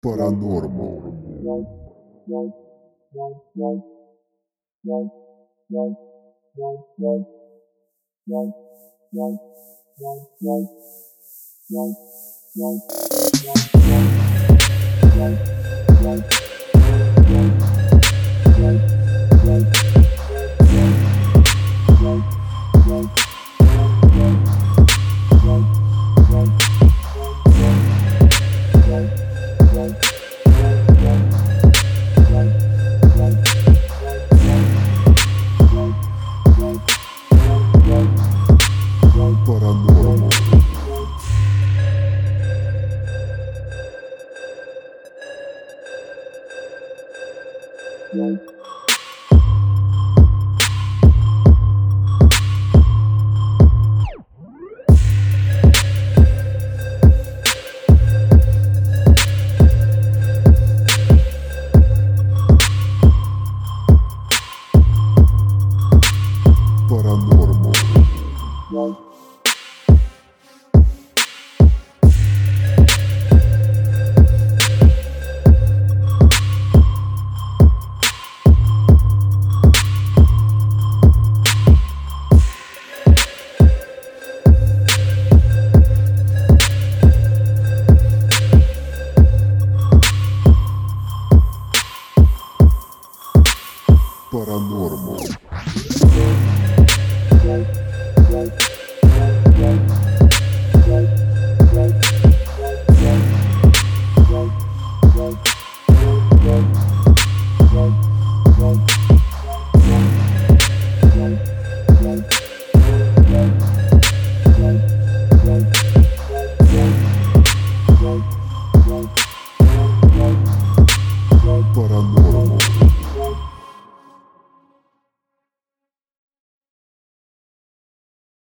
Паранормал. Right. Paranormal. Паранормал.